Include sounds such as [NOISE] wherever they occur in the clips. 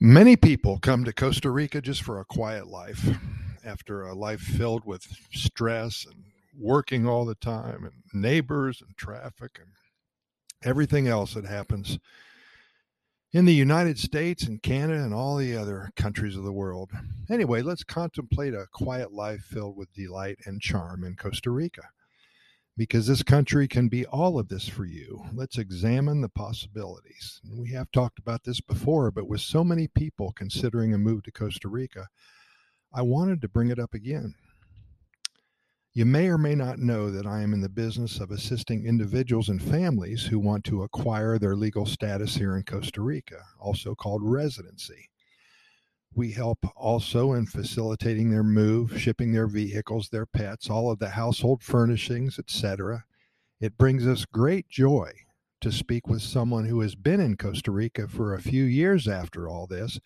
Many people come to Costa Rica just for a quiet life after a life filled with stress and working all the time and neighbors and traffic and everything else that happens in the United States and Canada and all the other countries of the world. Anyway, let's contemplate a quiet life filled with delight and charm in Costa Rica because this country can be all of this for you. Let's examine the possibilities. We have talked about this before, but with so many people considering a move to Costa Rica, I wanted to bring it up again. You may or may not know that I am in the business of assisting individuals and families who want to acquire their legal status here in Costa Rica, also called residency. We help also in facilitating their move, shipping their vehicles, their pets, all of the household furnishings, etc. It brings us great joy to speak with someone who has been in Costa Rica for a few years after all this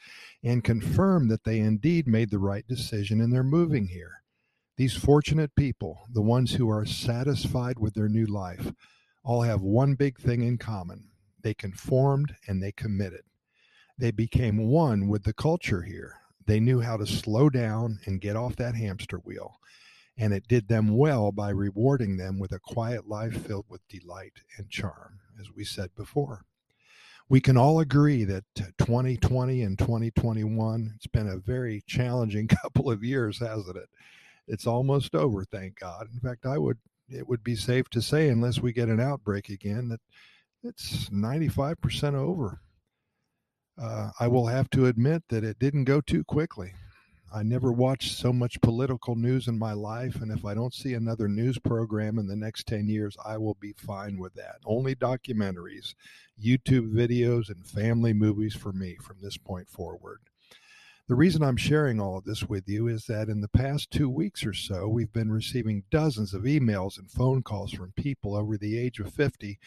and confirm that they indeed made the right decision in their moving here. These fortunate people, the ones who are satisfied with their new life, all have one big thing in common they conformed and they committed. They became one with the culture here. They knew how to slow down and get off that hamster wheel. And it did them well by rewarding them with a quiet life filled with delight and charm, as we said before. We can all agree that uh, 2020 and 2021, it's been a very challenging [LAUGHS] couple of years, hasn't it? It's almost over, thank God. In fact, I would it would be safe to say, unless we get an outbreak again, that it's 95% over uh, I will have to admit that it didn't go too quickly. I never watched so much political news in my life, and if I don't see another news program in the next 10 years, I will be fine with that. Only documentaries, YouTube videos, and family movies for me from this point forward. The reason I'm sharing all of this with you is that in the past two weeks or so, we've been receiving dozens of emails and phone calls from people over the age of 50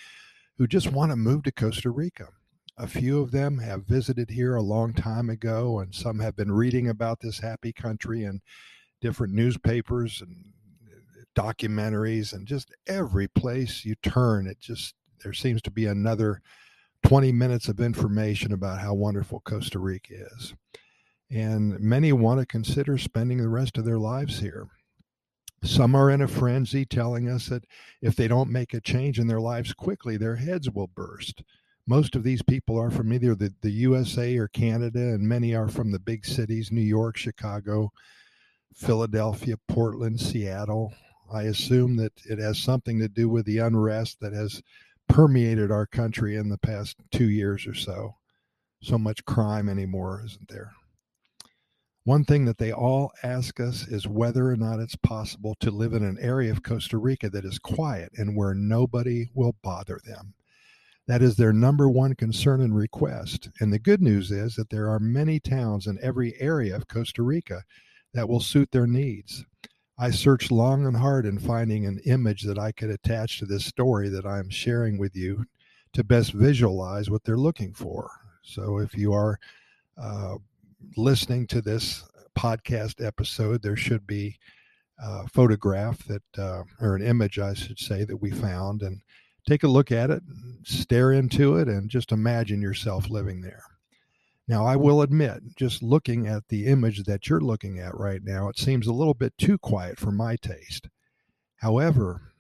who just want to move to Costa Rica. A few of them have visited here a long time ago, and some have been reading about this happy country in different newspapers and uh, documentaries, and just every place you turn, it just there seems to be another 20 minutes of information about how wonderful Costa Rica is. And many want to consider spending the rest of their lives here. Some are in a frenzy telling us that if they don't make a change in their lives quickly, their heads will burst most of these people are from either the, the USA or Canada, and many are from the big cities New York, Chicago, Philadelphia, Portland, Seattle. I assume that it has something to do with the unrest that has permeated our country in the past two years or so. So much crime anymore, isn't there? One thing that they all ask us is whether or not it's possible to live in an area of Costa Rica that is quiet and where nobody will bother them. That is their number one concern and request. And the good news is that there are many towns in every area of Costa Rica that will suit their needs. I searched long and hard in finding an image that I could attach to this story that I'm sharing with you to best visualize what they're looking for. So if you are uh, listening to this podcast episode, there should be a photograph that, uh, or an image, I should say, that we found. And take a look at it, stare into it, and just imagine yourself living there. Now, I will admit, just looking at the image that you're looking at right now, it seems a little bit too quiet for my taste. However,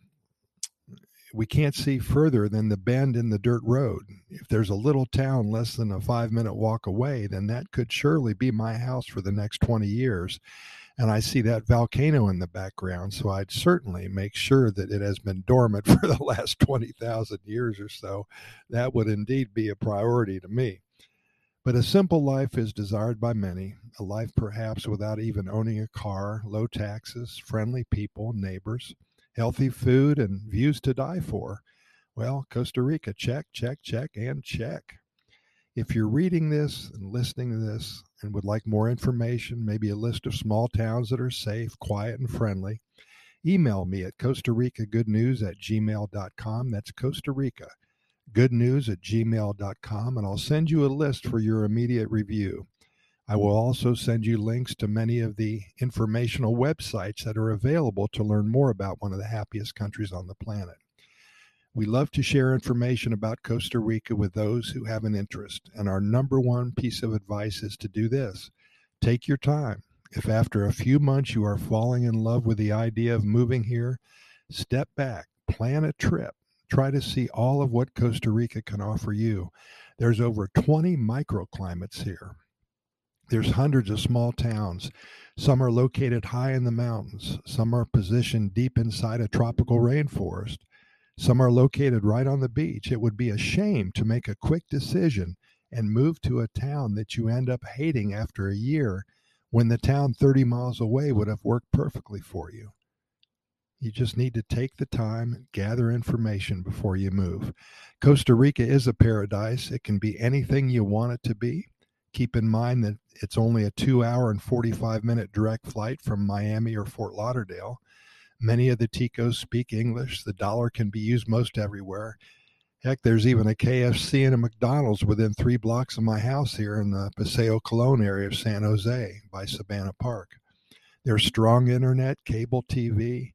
we can't see further than the bend in the dirt road. If there's a little town less than a five minute walk away, then that could surely be my house for the next 20 years and I see that volcano in the background. So I'd certainly make sure that it has been dormant [LAUGHS] for the last 20,000 years or so. That would indeed be a priority to me. But a simple life is desired by many, a life perhaps without even owning a car, low taxes, friendly people, neighbors, healthy food, and views to die for. Well, Costa Rica, check, check, check, and check. If you're reading this and listening to this and would like more information, maybe a list of small towns that are safe, quiet, and friendly, email me at Costa Rica Good News at gmail.com. That's Costa Rica Good News at gmail.com, and I'll send you a list for your immediate review. I will also send you links to many of the informational websites that are available to learn more about one of the happiest countries on the planet. We love to share information about Costa Rica with those who have an interest, and our number one piece of advice is to do this take your time. If after a few months you are falling in love with the idea of moving here, step back, plan a trip, try to see all of what Costa Rica can offer you. There's over 20 microclimates here. There's hundreds of small towns. Some are located high in the mountains. Some are positioned deep inside a tropical rainforest. Some are located right on the beach. It would be a shame to make a quick decision and move to a town that you end up hating after a year when the town 30 miles away would have worked perfectly for you. You just need to take the time, gather information before you move. Costa Rica is a paradise. It can be anything you want it to be. Keep in mind that it's only a two hour and 45 minute direct flight from Miami or Fort Lauderdale. Many of the Ticos speak English. The dollar can be used most everywhere. Heck, there's even a KFC and a McDonald's within three blocks of my house here in the Paseo Colon area of San Jose by Sabana Park. There's strong internet, cable TV,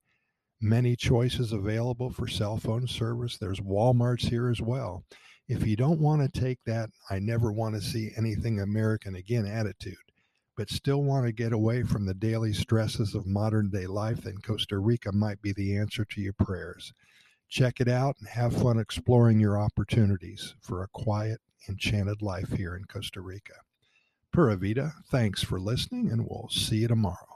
many choices available for cell phone service. There's Walmarts here as well if you don't want to take that I never want to see anything American again attitude, but still want to get away from the daily stresses of modern day life, then Costa Rica might be the answer to your prayers. Check it out and have fun exploring your opportunities for a quiet, enchanted life here in Costa Rica. Pura Vida, thanks for listening, and we'll see you tomorrow.